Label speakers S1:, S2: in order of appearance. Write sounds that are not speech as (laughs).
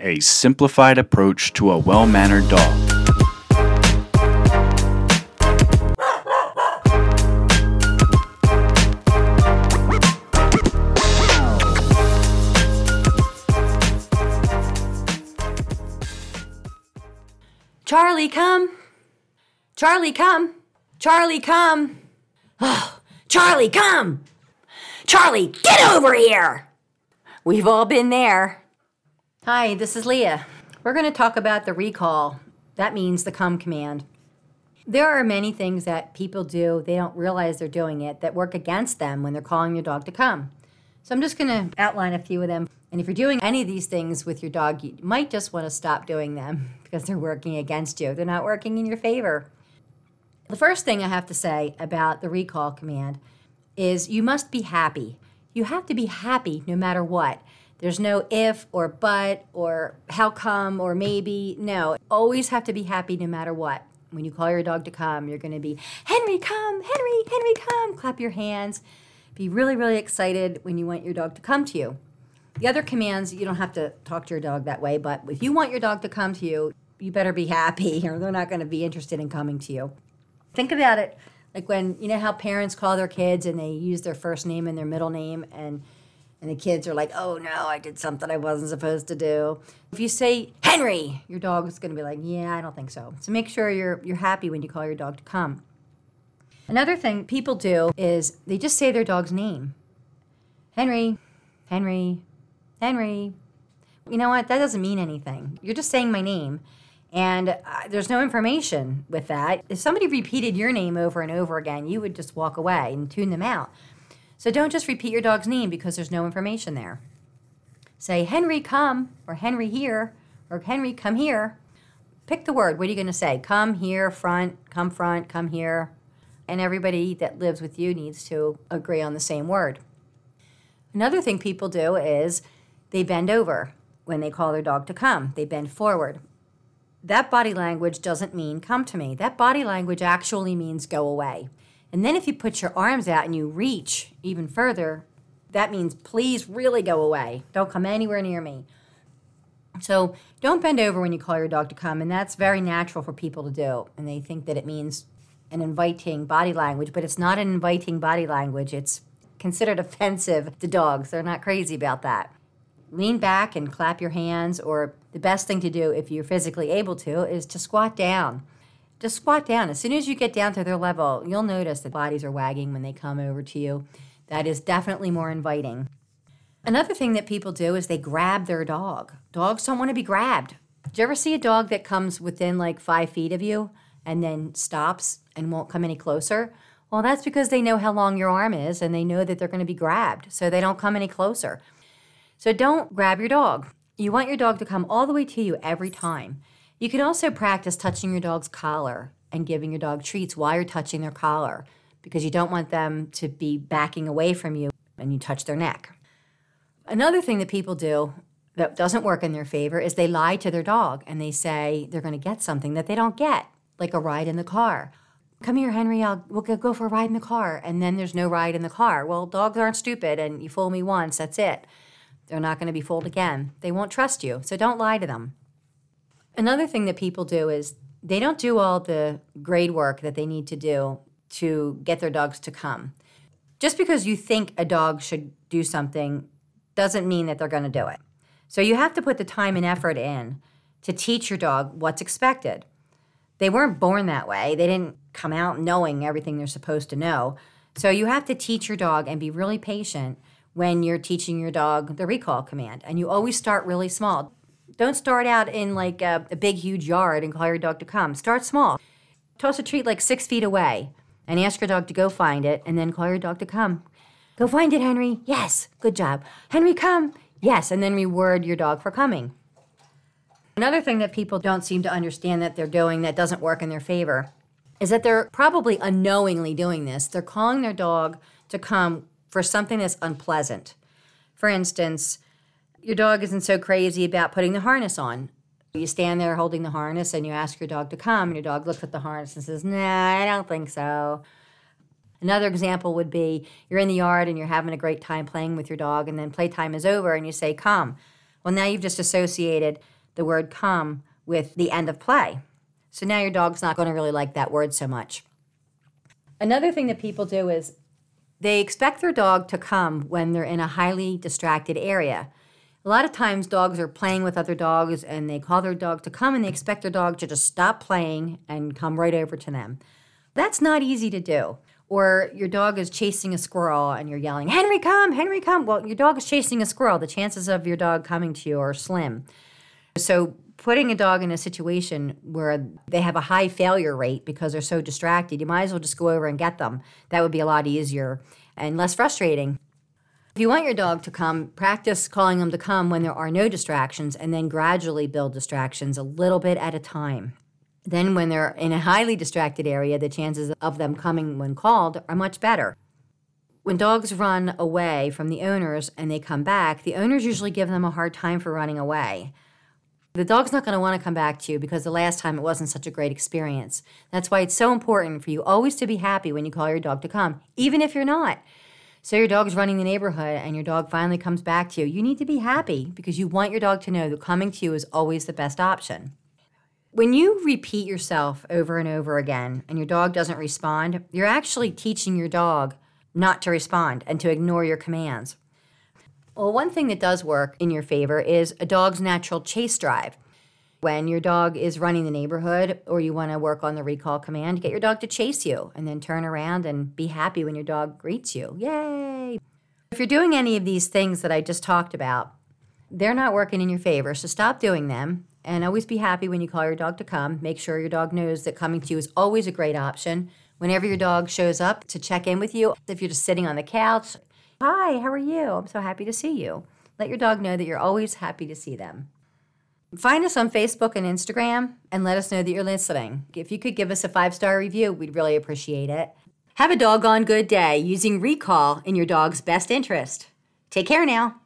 S1: a simplified approach to a well mannered dog.
S2: Charlie, come. Charlie, come. Charlie, come. Oh, Charlie, come. Charlie, get over here. We've all been there. Hi, this is Leah. We're going to talk about the recall. That means the come command. There are many things that people do, they don't realize they're doing it, that work against them when they're calling your dog to come. So I'm just going to outline a few of them. And if you're doing any of these things with your dog, you might just want to stop doing them (laughs) because they're working against you. They're not working in your favor. The first thing I have to say about the recall command is you must be happy. You have to be happy no matter what. There's no if or but or how come or maybe. No, always have to be happy no matter what. When you call your dog to come, you're going to be, Henry, come, Henry, Henry, come. Clap your hands. Be really, really excited when you want your dog to come to you. The other commands, you don't have to talk to your dog that way, but if you want your dog to come to you, you better be happy or (laughs) they're not going to be interested in coming to you. Think about it like when, you know, how parents call their kids and they use their first name and their middle name and and the kids are like, oh no, I did something I wasn't supposed to do. If you say Henry, your dog is going to be like, yeah, I don't think so. So make sure you're, you're happy when you call your dog to come. Another thing people do is they just say their dog's name Henry, Henry, Henry. You know what? That doesn't mean anything. You're just saying my name. And uh, there's no information with that. If somebody repeated your name over and over again, you would just walk away and tune them out. So don't just repeat your dog's name because there's no information there. Say, Henry, come, or Henry here, or Henry, come here. Pick the word. What are you going to say? Come here, front, come front, come here. And everybody that lives with you needs to agree on the same word. Another thing people do is they bend over when they call their dog to come, they bend forward. That body language doesn't mean come to me. That body language actually means go away. And then if you put your arms out and you reach even further, that means please really go away. Don't come anywhere near me. So don't bend over when you call your dog to come. And that's very natural for people to do. And they think that it means an inviting body language, but it's not an inviting body language. It's considered (laughs) offensive to dogs. They're not crazy about that. Lean back and clap your hands, or the best thing to do if you're physically able to is to squat down just squat down. As soon as you get down to their level, you'll notice that bodies are wagging when they come over to you. That is definitely more inviting. Another thing that people do is they grab their dog. Dogs don't want to be grabbed. Do you ever see a dog that comes within like five feet of you and then stops and won't come any closer? Well, that's because they know how long your arm is and they know that they're going to be grabbed, so they don't come any closer. So don't grab your dog. You want your dog to come all the way to you every time. You can also practice touching your dog's collar and giving your dog treats while you're touching their collar because you don't want them to be backing away from you and you touch their neck. Another thing that people do that doesn't work in their favor is they lie to their dog and they say they're going to get something that they don't get, like a ride in the car. Come here, Henry. I'll we'll go for a ride in the car, and then there's no ride in the car. Well, dogs aren't stupid, and you fool me once, that's it. They're not going to be fooled again. They won't trust you, so don't lie to them. Another thing that people do is they don't do all the grade work that they need to do to get their dogs to come. Just because you think a dog should do something doesn't mean that they're going to do it. So you have to put the time and effort in to teach your dog what's expected. They weren't born that way. They didn't come out knowing everything they're supposed to know. So you have to teach your dog and be really patient when you're teaching your dog the recall command. And you always start really small. Don't start out in like a, a big, huge yard and call your dog to come. Start small. Toss a treat like six feet away and ask your dog to go find it and then call your dog to come. Go find it, Henry. Yes, good job. Henry, come. Yes, and then reward your dog for coming. Another thing that people don't seem to understand that they're doing that doesn't work in their favor is that they're probably unknowingly doing this. They're calling their dog to come for something that's unpleasant. For instance, your dog isn't so crazy about putting the harness on. You stand there holding the harness and you ask your dog to come, and your dog looks at the harness and says, Nah, I don't think so. Another example would be you're in the yard and you're having a great time playing with your dog, and then playtime is over and you say, Come. Well, now you've just associated the word come with the end of play. So now your dog's not going to really like that word so much. Another thing that people do is they expect their dog to come when they're in a highly distracted area. A lot of times, dogs are playing with other dogs and they call their dog to come and they expect their dog to just stop playing and come right over to them. That's not easy to do. Or your dog is chasing a squirrel and you're yelling, Henry, come, Henry, come. Well, your dog is chasing a squirrel. The chances of your dog coming to you are slim. So, putting a dog in a situation where they have a high failure rate because they're so distracted, you might as well just go over and get them. That would be a lot easier and less frustrating. If you want your dog to come, practice calling them to come when there are no distractions and then gradually build distractions a little bit at a time. Then, when they're in a highly distracted area, the chances of them coming when called are much better. When dogs run away from the owners and they come back, the owners usually give them a hard time for running away. The dog's not going to want to come back to you because the last time it wasn't such a great experience. That's why it's so important for you always to be happy when you call your dog to come, even if you're not. So your dog's running the neighborhood and your dog finally comes back to you. You need to be happy because you want your dog to know that coming to you is always the best option. When you repeat yourself over and over again and your dog doesn't respond, you're actually teaching your dog not to respond and to ignore your commands. Well, one thing that does work in your favor is a dog's natural chase drive. When your dog is running the neighborhood or you want to work on the recall command, get your dog to chase you and then turn around and be happy when your dog greets you. Yay! If you're doing any of these things that I just talked about, they're not working in your favor, so stop doing them and always be happy when you call your dog to come. Make sure your dog knows that coming to you is always a great option. Whenever your dog shows up to check in with you, if you're just sitting on the couch, hi, how are you? I'm so happy to see you. Let your dog know that you're always happy to see them. Find us on Facebook and Instagram and let us know that you're listening. If you could give us a five star review, we'd really appreciate it. Have a doggone good day using Recall in your dog's best interest. Take care now.